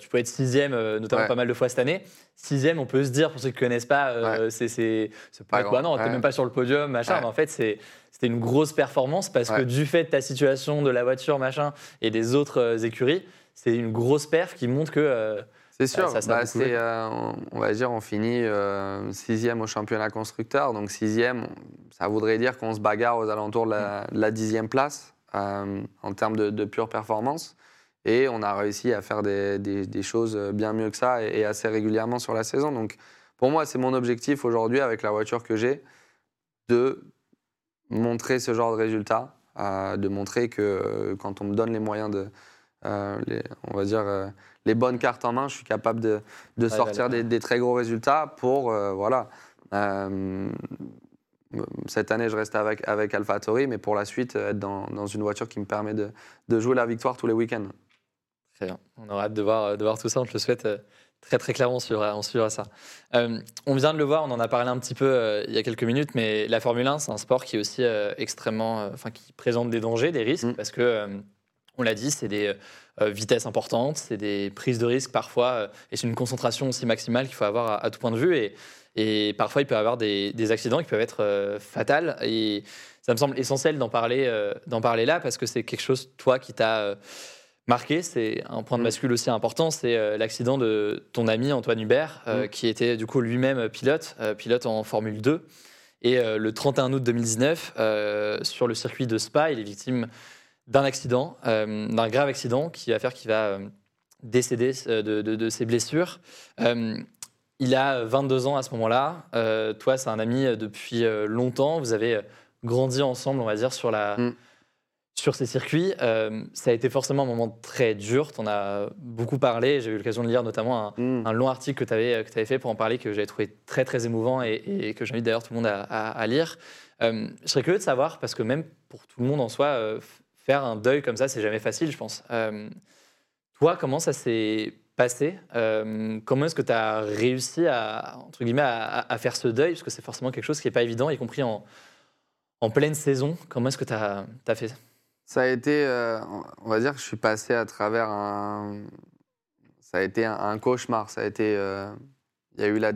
tu peux être sixième, notamment Ouais. pas mal de fois cette année. Sixième, on peut se dire pour ceux qui connaissent pas, c'est c'est Pas bah non, t'es même pas sur le podium, machin. Mais en fait, c'est c'était une grosse performance parce que du fait de ta situation, de la voiture, machin, et des autres écuries, c'est une grosse perf qui montre que euh, C'est sûr, ça, ça a bah, euh, on, va dire on finit euh, sixième au championnat constructeur. Donc sixième, ça voudrait dire qu'on se bagarre aux alentours de la, de la dixième place en termes de, de pure performance. Et on a réussi à faire des, des- des choses bien mieux que ça et, et assez régulièrement sur la saison. Donc pour moi, c'est mon objectif aujourd'hui avec la voiture que j'ai de montrer ce genre de résultat, de montrer que quand on me donne les moyens de, les, on va dire, euh, les bonnes cartes en main, je suis capable de, de Ouais, sortir des, des très gros résultats pour, euh, voilà. Euh, cette année, je reste avec, avec AlphaTauri, mais pour la suite, être dans, dans une voiture qui me permet de, de jouer la victoire tous les week-ends. Très bien. On aura hâte de voir, de voir tout ça. On te le souhaite euh, très très clairement. On suivra, on suivra ça. Euh, on vient de le voir. On en a parlé un petit peu euh, il y a quelques minutes, mais la Formule 1, c'est un sport qui est aussi euh, extrêmement, euh, enfin qui présente des dangers, des risques, Mm. parce que euh, on l'a dit, c'est des euh, vitesses importantes, c'est des prises de risques parfois, euh, et c'est une concentration aussi maximale qu'il faut avoir à, à tout point de vue. Et, et parfois, il peut y avoir des, des accidents qui peuvent être euh, fatals. Et ça me semble essentiel d'en parler, euh, d'en parler là, parce que c'est quelque chose, toi, qui t'a euh, marqué. C'est un point de Mm. bascule aussi important. C'est euh, l'accident de ton ami Antoine Hubert, euh, Mm. qui était du coup lui-même pilote, euh, pilote en Formule 2. Et euh, le 31 août 2019, euh, sur le circuit de Spa, il est victime d'un accident, euh, d'un grave accident qui va faire qu'il va euh, décéder euh, de, de- de ses blessures. Il a 22 ans à ce moment-là. Toi, c'est un ami depuis longtemps. Vous avez grandi ensemble, on va dire, sur, la, Mm. sur ces circuits. Euh, ça a été forcément un moment très dur. Tu en as beaucoup parlé. J'ai eu l'occasion de lire notamment un, Mm. un long article que tu avais, que avais fait pour en parler, que j'avais trouvé très très émouvant et, et que j'invite d'ailleurs tout le monde à, à- à lire. Euh, je serais curieux de savoir, parce que même pour tout le monde en soi, euh, faire un deuil comme ça, c'est jamais facile, je pense. Euh, toi, comment ça s'est passé? Euh, Comment est-ce que tu as réussi à, entre guillemets, à, faire ce deuil? Parce que c'est forcément quelque chose qui n'est pas évident, y compris en, en pleine saison. Comment est-ce que tu as, fait? Ça a été, euh, on va dire que je suis passé à travers un. Ça a été un, un cauchemar. Ça a été. euh, Il y a eu la.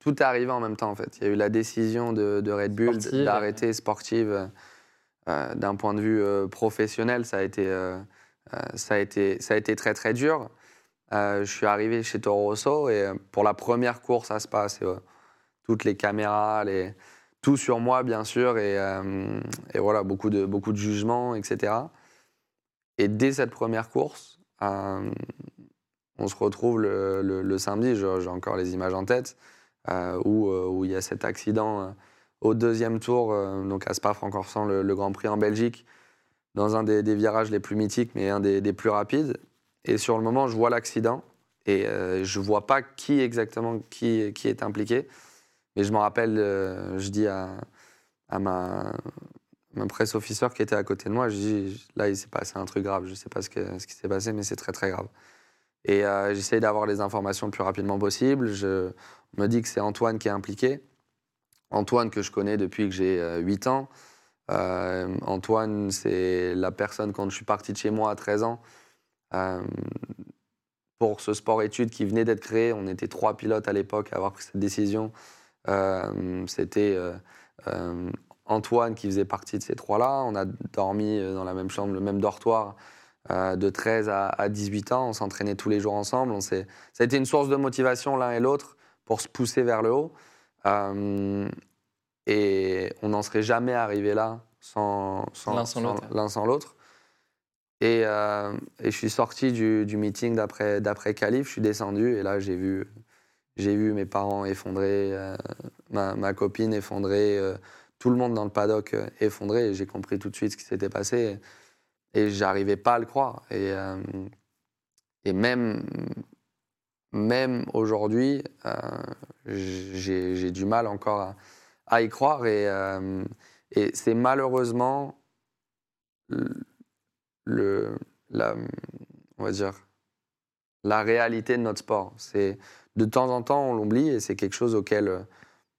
Tout est arrivé en même temps, en fait. Il y a eu la décision de, de Red Bull d'arrêter sportive euh, d'un point de vue euh, professionnel. Ça a été, euh, ça a été, ça a été très, très dur. Je suis arrivé chez Toro Rosso et pour la première course à Spa, c'est toutes les caméras, tout sur moi, bien sûr, et, voilà, beaucoup de, beaucoup de jugements, etc. Et dès cette première course, on se retrouve le, samedi, j'ai encore les images en tête, où, il y a cet accident au deuxième tour, euh, donc à Spa-Francorchamps, le, le Grand Prix en Belgique, dans un des, virages les plus mythiques, mais un des, plus rapides. Et sur le moment, je vois l'accident et euh, je vois pas qui exactement qui, est impliqué. Mais je me rappelle, euh, je dis à, ma, ma presse officer qui était à côté de moi, je dis là, il s'est passé un truc grave. Je sais pas ce, qui s'est passé, mais c'est très très grave. Et euh, j'essaye d'avoir les informations le plus rapidement possible. Je me dit que c'est Antoine qui est impliqué. Antoine que je connais depuis que j'ai euh, 8 ans. Euh, Antoine, c'est la personne quand je suis parti de chez moi à 13 ans. euh, pour ce sport-études qui venait d'être créé, on était trois pilotes à l'époque à avoir pris cette décision. Euh, C'était euh, euh, Antoine qui faisait partie de ces trois-là. On a dormi euh, dans la même chambre, le même dortoir euh, de 13 à, à 18 ans. On s'entraînait tous les jours ensemble. On ça a été une source de motivation l'un et l'autre pour se pousser vers le haut. Euh, et on n'en serait jamais arrivé là sans, sans- L'un sans l'autre. l'un sans l'autre. Et, euh, et je suis sorti du, du meeting d'après d'après Calif, je suis descendu et là j'ai vu j'ai vu mes parents effondrés, euh, ma, ma copine effondrée, euh, tout le monde dans le paddock effondré et j'ai compris tout de suite ce qui s'était passé et, et j'arrivais pas à le croire et et même même aujourd'hui, euh, j'ai du mal encore à, y croire. Et, euh, et c'est malheureusement le, la, on va dire, la réalité de notre sport. De temps en temps, on l'oublie et c'est quelque chose auquel, euh,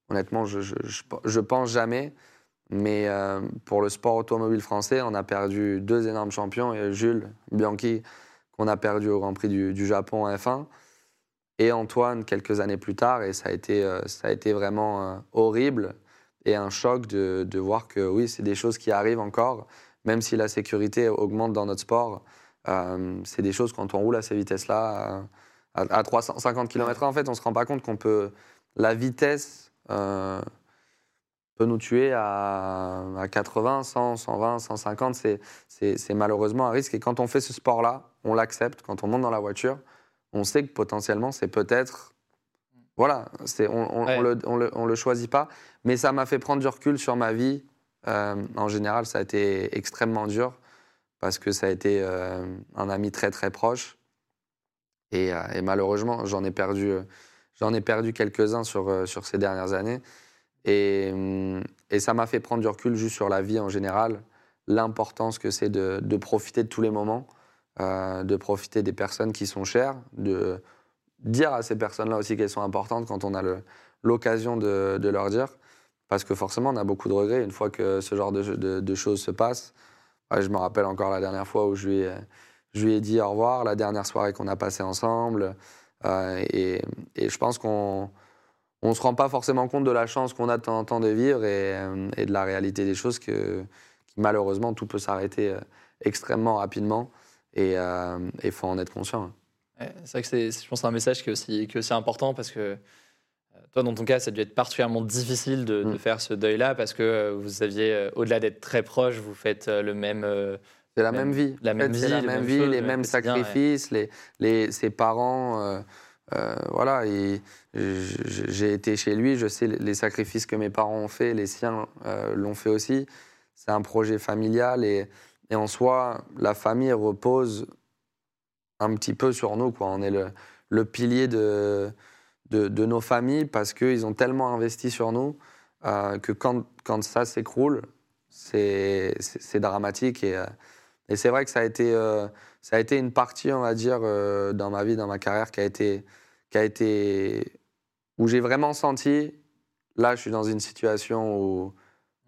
honnêtement, je, je, pense jamais. Mais pour le sport automobile français, on a perdu deux énormes champions, Jules Bianchi, qu'on a perdu au Grand Prix du, du Japon en F1, et Antoine quelques années plus tard. Et ça a été, euh, ça a été vraiment euh, horrible et un choc de, de voir que oui, c'est des choses qui arrivent encore, même si la sécurité augmente dans notre sport. euh, c'est des choses quand on roule à ces vitesses-là, à, à 350 km/h, en fait, on se rend pas compte qu'on peut. La vitesse peut nous tuer à, à 80, 100, 120, 150. C'est- C'est c'est malheureusement un risque. Et quand on fait ce sport-là, on l'accepte. Quand on monte dans la voiture, on sait que potentiellement, c'est peut-être. Voilà, c'est- on, on, Ouais. on le, on, le, on le choisit pas. Mais ça m'a fait prendre du recul sur ma vie. Euh, en général, ça a été extrêmement dur parce que ça a été euh, un ami très très proche. Et, euh, et malheureusement, j'en ai perdu, j'en ai perdu quelques-uns sur, sur ces dernières années. Et, hum, et ça m'a fait prendre du recul juste sur la vie en général, l'importance que c'est de, de profiter de tous les moments, euh, de profiter des personnes qui sont chères, de dire à ces personnes-là aussi qu'elles sont importantes quand on a l'occasion de, leur dire. Parce que forcément, on a beaucoup de regrets une fois que ce genre de, choses se passe. Je me rappelle encore la dernière fois où je lui ai, dit au revoir, la dernière soirée qu'on a passée ensemble. Euh, et, je pense qu'on on se rend pas forcément compte de la chance qu'on a de temps en temps de vivre et, de la réalité des choses que, malheureusement, tout peut s'arrêter euh, extrêmement rapidement. Et il faut en être conscient. Ouais, c'est vrai que c'est, je pense, que c'est un message qui est aussi, qui est aussi important parce que euh, toi, dans ton cas, ça a dû être particulièrement difficile de, de Mm. faire ce deuil-là parce que euh, vous aviez, euh, au-delà d'être très proche, vous faites euh, le même. euh, C'est la Même- même, vie. la En même fait, c'est vie, la les même mêmes vie, les le mêmes quotidien, ouais. sacrifices, les, les, ses parents. euh, euh, voilà, et j'ai été chez lui, je sais les sacrifices que mes parents ont fait, les siens euh, l'ont fait aussi. C'est un projet familial et, et en soi, la famille repose un petit peu sur nous. On est le, pilier de, nos familles parce qu'ils ont tellement investi sur nous euh, que quand, ça s'écroule, c'est dramatique. Et, euh, et c'est vrai que ça a, été, euh, ça a été une partie, on va dire, dans ma vie, dans ma carrière, qui a été où j'ai vraiment senti, là, je suis dans une situation où,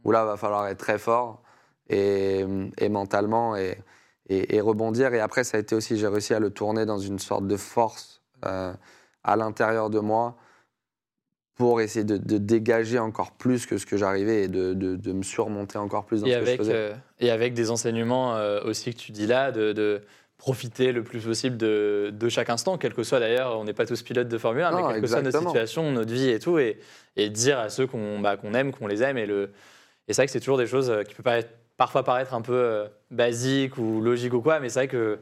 où là, va falloir être très fort et, et mentalement et, et, et rebondir. Et après, ça a été aussi, j'ai réussi à le tourner dans une sorte de force euh, à l'intérieur de moi pour essayer de, de dégager encore plus que ce que j'arrivais et de, de, de me surmonter encore plus dans et, ce que je avec, faisais. euh, et avec des enseignements euh, aussi que tu dis là, de, profiter le plus possible de, de chaque instant, quel que soit d'ailleurs, on n'est pas tous pilotes de Formule 1, Non, mais quelle que soit notre situation, notre vie et tout, et, et dire à ceux qu'on bah, qu'on aime, qu'on les aime. Et, le, et c'est vrai que c'est toujours des choses qui peuvent paraître- parfois paraître un peu euh, basiques ou logiques ou quoi, mais c'est vrai que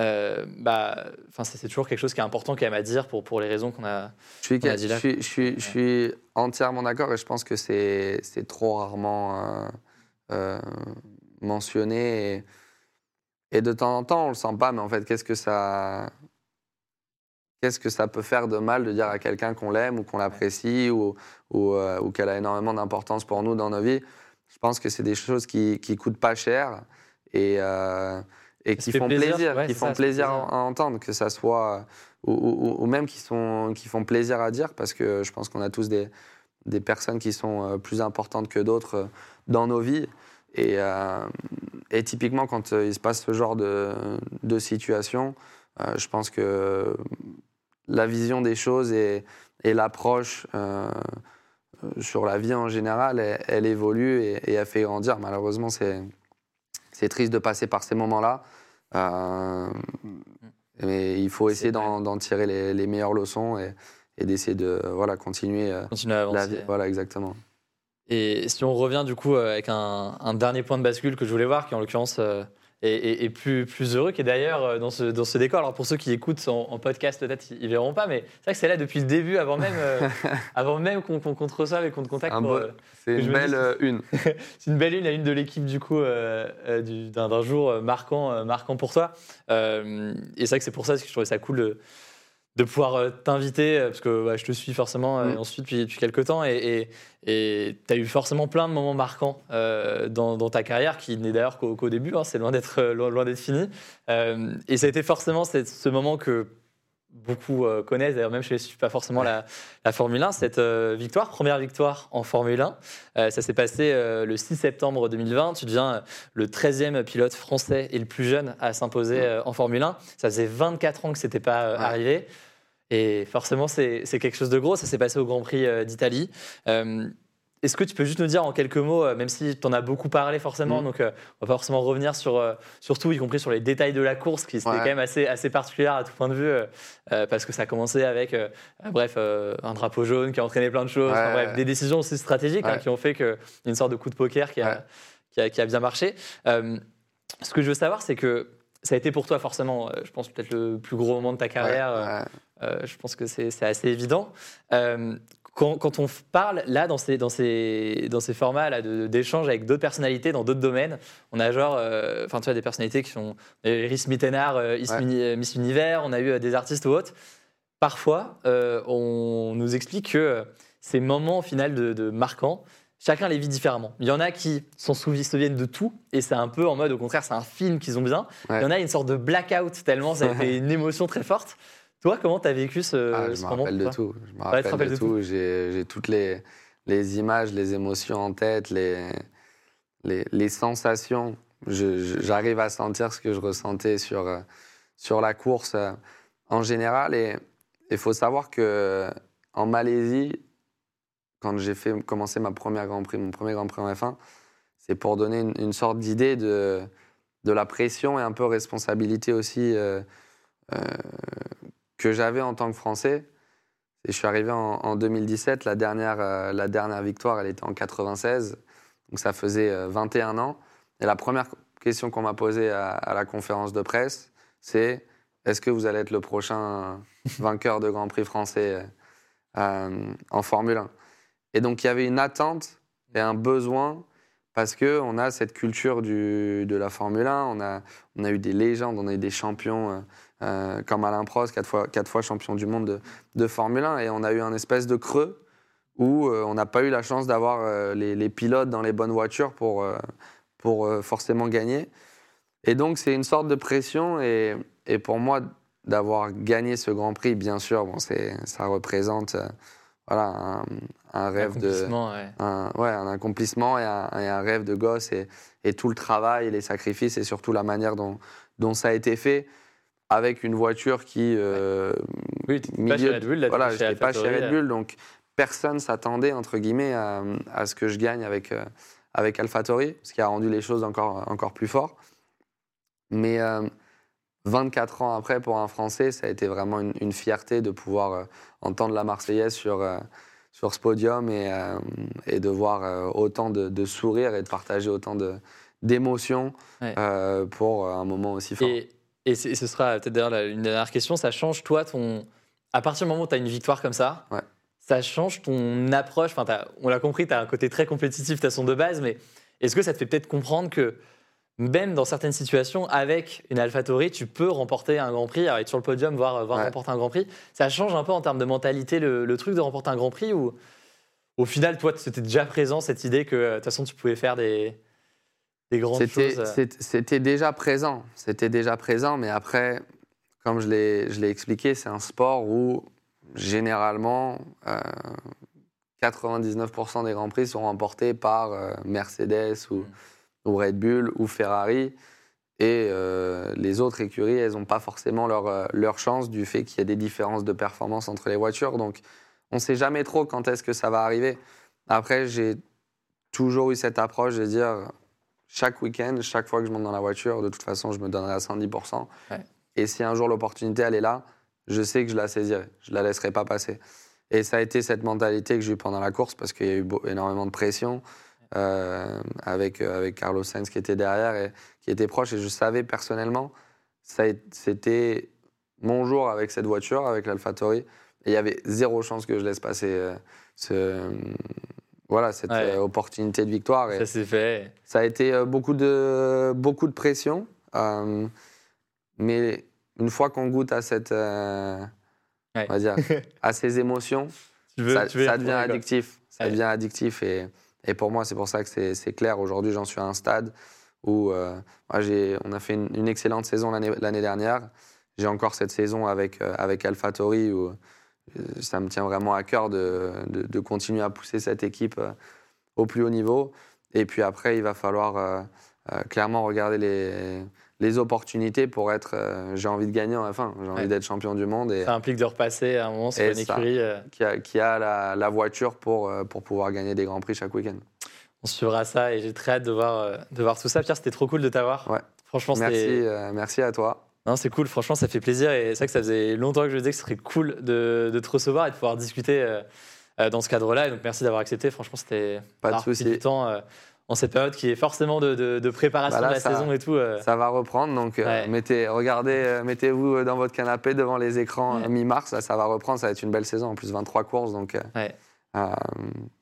euh, bah, c'est toujours quelque chose qui est important quand même à dire pour, pour les raisons qu'on a. Je suis, a dit je là. suis, je suis, je suis entièrement d'accord et je pense que c'est trop rarement euh, euh, mentionné. Et, et de temps en temps, on le sent pas, mais en fait, qu'est-ce que ça. Qu'est-ce que ça peut faire de mal de dire à quelqu'un qu'on l'aime ou qu'on l'apprécie ou, ou, ou qu'elle a énormément d'importance pour nous dans nos vies? Je pense que c'est des choses qui qui coûtent pas cher et, euh, et qui font plaisir, plaisir, ouais, qui font ça, plaisir plaisir. à, entendre, que ça soit ou, ou- ou même qui, sont, qui font plaisir à dire, parce que je pense qu'on a tous des, des personnes qui sont euh, plus importantes que d'autres euh, dans nos vies. Et, euh, et typiquement, quand il se passe ce genre de, de situation, euh, je pense que la vision des choses et, et l'approche euh, sur la vie en général, elle, elle évolue et, et elle fait grandir. Malheureusement, c'est triste de passer par ces moments-là. Euh, mais il faut essayer d'en tirer les, les meilleures leçons et, et d'essayer de voilà, continuer euh, Continuer à avancer. la vie. Voilà, exactement. Et si on revient du coup euh, avec un, un dernier point de bascule que je voulais voir, qui en l'occurrence euh, est plus, plus heureux, qui est d'ailleurs euh, dans ce, dans ce décor. Alors pour ceux qui écoutent en, en podcast, peut-être ils, ils verront pas, mais c'est vrai que c'est là depuis le début, avant même, euh, avant même qu'on qu'on qu'on te reçoive et qu'on te contacte. Un euh, C'est une belle dis- euh, une. c'est une belle une, la une de l'équipe du coup du- d'un jour marquant, marquant pour toi. Et c'est vrai que c'est pour ça que je trouvais ça cool de, pouvoir euh, t'inviter, euh, parce que bah, je te suis forcément euh, Mm. ensuite depuis, depuis quelques temps, et tu as eu forcément plein de moments marquants euh, dans, dans ta carrière, qui n'est d'ailleurs qu'au début, hein, c'est loin d'être loin, fini. Euh, et ça a été forcément ce moment que beaucoup euh, connaissent, d'ailleurs même je ne suis pas forcément la, la Formule 1, cette euh, victoire, première victoire en Formule 1. Euh, ça s'est passé euh, le 6 septembre 2020. Tu deviens le 13e pilote français et le plus jeune à s'imposer en Formule 1. Ça faisait 24 ans que ce n'était pas Ouais. arrivé. Et forcément, c'est quelque chose de gros. Ça s'est passé au Grand Prix d'Italie. Est-ce que tu peux juste nous dire en quelques mots, euh, même si tu en as beaucoup parlé forcément, Mm. donc euh, on va pas forcément revenir sur, euh, sur tout, y compris sur les détails de la course, qui c'était Ouais. quand même assez, assez particulière à tout point de vue, euh, euh, parce que ça a commencé avec, bref, un drapeau jaune qui a entraîné plein de choses, Ouais, Enfin, bref, ouais. des décisions aussi stratégiques hein, qui ont fait que une sorte de coup de poker qui a, qui a, qui a bien marché. Ce que je veux savoir, c'est que ça a été pour toi forcément, je pense peut-être le plus gros moment de ta carrière. euh, je pense que c'est c'est assez évident. Euh, quand, quand on parle là dans ces, dans ces, dans ces formats là de- d'échange avec d'autres personnalités dans d'autres domaines, on a genre, euh, enfin tu vois, des personnalités qui sont euh, Rhys Mittenard, euh, Miss, Ouais. Mini- euh, Miss Univers, on a eu euh, des artistes ou autres. Parfois, euh, on nous explique que euh, ces moments au final de, de marquants, chacun les vit différemment. Il y en a qui s'en souvi- se souviennent de tout et c'est un peu en mode au contraire c'est un film qu'ils ont bien. Ouais. Il y en a une sorte de blackout tellement ça a été une émotion très forte. Toi, comment tu as vécu ce, Ah, je ce me moment rappelle de tout. Je me rappelle de de tout. J'ai j'ai toutes les, les images, les émotions en tête, les, les, les sensations. J'arrive à sentir ce que je ressentais sur, euh, sur la course euh, en général. Et il faut savoir que en Malaisie, quand j'ai fait commencer ma première Grand Prix, mon premier Grand Prix en F1, c'est pour donner une, une sorte d'idée de, de la pression et un peu responsabilité aussi euh, euh, que j'avais en tant que Français. Et je suis arrivé en, en 2017, la dernière, euh, la dernière victoire, elle était en 96, donc ça faisait euh, 21 ans. Et la première question qu'on m'a posée à, la conférence de presse, c'est est-ce que vous allez être le prochain vainqueur de Grand Prix français euh, en Formule 1 Et donc il y avait une attente et un besoin parce qu'on a cette culture de la Formule 1, on a, on a eu des légendes, on a eu des champions euh, comme Alain Prost, quatre fois, quatre fois champion du monde de, de Formule 1, et on a eu un espèce de creux où euh, on n'a pas eu la chance d'avoir euh, les, les pilotes dans les bonnes voitures pour, pour forcément gagner. Et donc c'est une sorte de pression, et, et pour moi, d'avoir gagné ce Grand Prix, bien sûr, bon, ça représente voilà, un, un rêve de ouais. un, ouais, un accomplissement et un, et un rêve de gosse et, et tout le travail et les sacrifices et surtout la manière dont, dont ça a été fait avec une voiture qui euh, Oui, pas chez Red Bull, là, voilà, j'étais pas chez Red Bull donc personne s'attendait entre guillemets à, à ce que je gagne avec euh, avec AlphaTauri ce qui a rendu les choses encore encore plus fort mais euh, 24 ans après pour un Français ça a été vraiment une, une fierté de pouvoir euh, entendre la Marseillaise sur euh, sur ce podium et, euh, et de voir autant de, de sourires et de partager autant de d'émotions Ouais. euh, pour un moment aussi fort. Et, et ce sera peut-être d'ailleurs une dernière question. Ça change, toi, ton. À partir du moment où tu as une victoire comme ça, Ouais. ça change ton approche. Enfin, on l'a compris, tu as un côté très compétitif, tu as son de base, mais est-ce que ça te fait peut-être comprendre que même dans certaines situations, avec une AlphaTauri, tu peux remporter un Grand Prix, alors être sur le podium, voire, voire Ouais. remporter un Grand Prix Ça change un peu en termes de mentalité le, le truc de remporter un Grand Prix ou au final, toi, c'était déjà présent cette idée que de toute façon, tu pouvais faire des, des grandes C'était choses euh, c'était déjà présent, c'était déjà présent, mais après, comme je l'ai expliqué, c'est un sport où généralement euh, 99% des grands prix sont remportés par euh, Mercedes ou, Mm. ou Red Bull ou Ferrari. Et euh, les autres écuries, elles n'ont pas forcément leur, euh, leur chance du fait qu'il y a des différences de performance entre les voitures. Donc, on ne sait jamais trop quand est-ce que ça va arriver. Après, j'ai toujours eu cette approche de dire chaque week-end, chaque fois que je monte dans la voiture, de toute façon, je me donnerai à 110%. Ouais. Et si un jour l'opportunité, elle est là, je sais que je la saisirai. Je ne la laisserai pas passer. Et ça a été cette mentalité que j'ai eue pendant la course parce qu'il y a eu énormément de pression euh, avec, euh, avec Carlos Sainz qui était derrière et qui était proche. Et je savais personnellement, c'était mon jour avec cette voiture, avec l'AlphaTauri. Et il y avait zéro chance que je laisse passer euh, ce, voilà, cette Ouais. euh, opportunité de victoire. Et Ça s'est fait. ça a été euh, beaucoup de, beaucoup de pression. euh, mais une fois qu'on goûte à cette, euh, on va dire, à ses émotions, veux- ça, devient addictif. Ça Ouais. devient addictif et, et pour moi, c'est pour ça que c'est- clair. Aujourd'hui, j'en suis à un stade où euh, moi, on a fait une, une excellente saison l'année l'année dernière. J'ai encore cette saison avec, avec AlphaTauri où ça me tient vraiment à cœur de, de- de continuer à pousser cette équipe euh, au plus haut niveau. Et puis après, il va falloir euh, euh, clairement regarder les, les opportunités pour être. euh, j'ai envie de gagner en F1, j'ai envie Ouais. d'être champion du monde. Et, Ça implique de repasser à un moment sur une écurie. euh, qui a, qui a la, la voiture pour, euh, pour pouvoir gagner des grands prix chaque week-end. On suivra ça et j'ai très hâte de voir, euh, de voir tout ça. Pierre, c'était trop cool de t'avoir. Ouais. Franchement, Merci, euh, merci à toi. Non, c'est cool, franchement, ça fait plaisir. Et c'est vrai que ça faisait longtemps que je disais que ce serait cool de, de te recevoir et de pouvoir discuter euh, euh, dans ce cadre-là. Et donc, merci d'avoir accepté. Franchement, c'était Pas de souci. du temps euh, en cette période qui est forcément de, de- de préparation Bah là, de la ça- saison et tout. euh. Ça va reprendre, donc euh, mettez, regardez, euh, mettez-vous dans votre canapé devant les écrans Ouais. mi-mars. Ça, ça va reprendre, ça va être une belle saison. En plus, 23 courses, donc Ouais.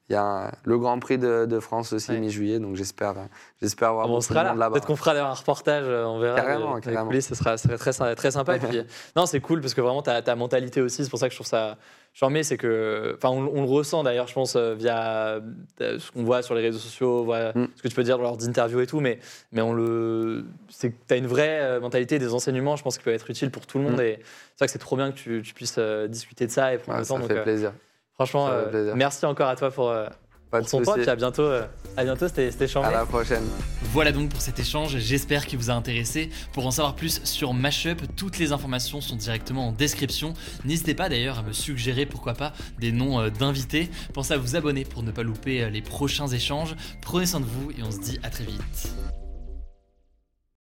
Euh, il y a le Grand Prix de, de France aussi Ouais. mi-juillet, donc j'espère, euh, j'espère avoir on beaucoup sera de là. Peut-être qu'on fera un reportage, euh, on verra. Carrément, des carrément. ce sera, ce serait très, très sympa. Et puis, non, c'est cool parce que vraiment, ta, ta mentalité aussi, c'est pour ça que je trouve ça charmé, c'est que, enfin, on, on le ressent d'ailleurs, je pense, euh, via euh, ce qu'on voit sur les réseaux sociaux, voilà, Mm. ce que tu peux dire lors d'interviews et tout, mais, mais on le, c'est que tu as une vraie euh, mentalité, des enseignements, je pense, qui peuvent être utiles pour tout le monde. Mm. Et c'est vrai que c'est trop bien que tu, tu puisses euh, discuter de ça et prendre Ouais, le temps. ça donc, fait euh, plaisir. Franchement, euh, merci encore à toi pour, euh, pour ton temps. Puis à bientôt. euh, à bientôt, c'était c'était À la prochaine. Voilà donc pour cet échange, j'espère qu'il vous a intéressé. Pour en savoir plus sur Mashup, toutes les informations sont directement en description. N'hésitez pas d'ailleurs à me suggérer pourquoi pas des noms euh, d'invités. Pensez à vous abonner pour ne pas louper les prochains échanges. Prenez soin de vous et on se dit à très vite.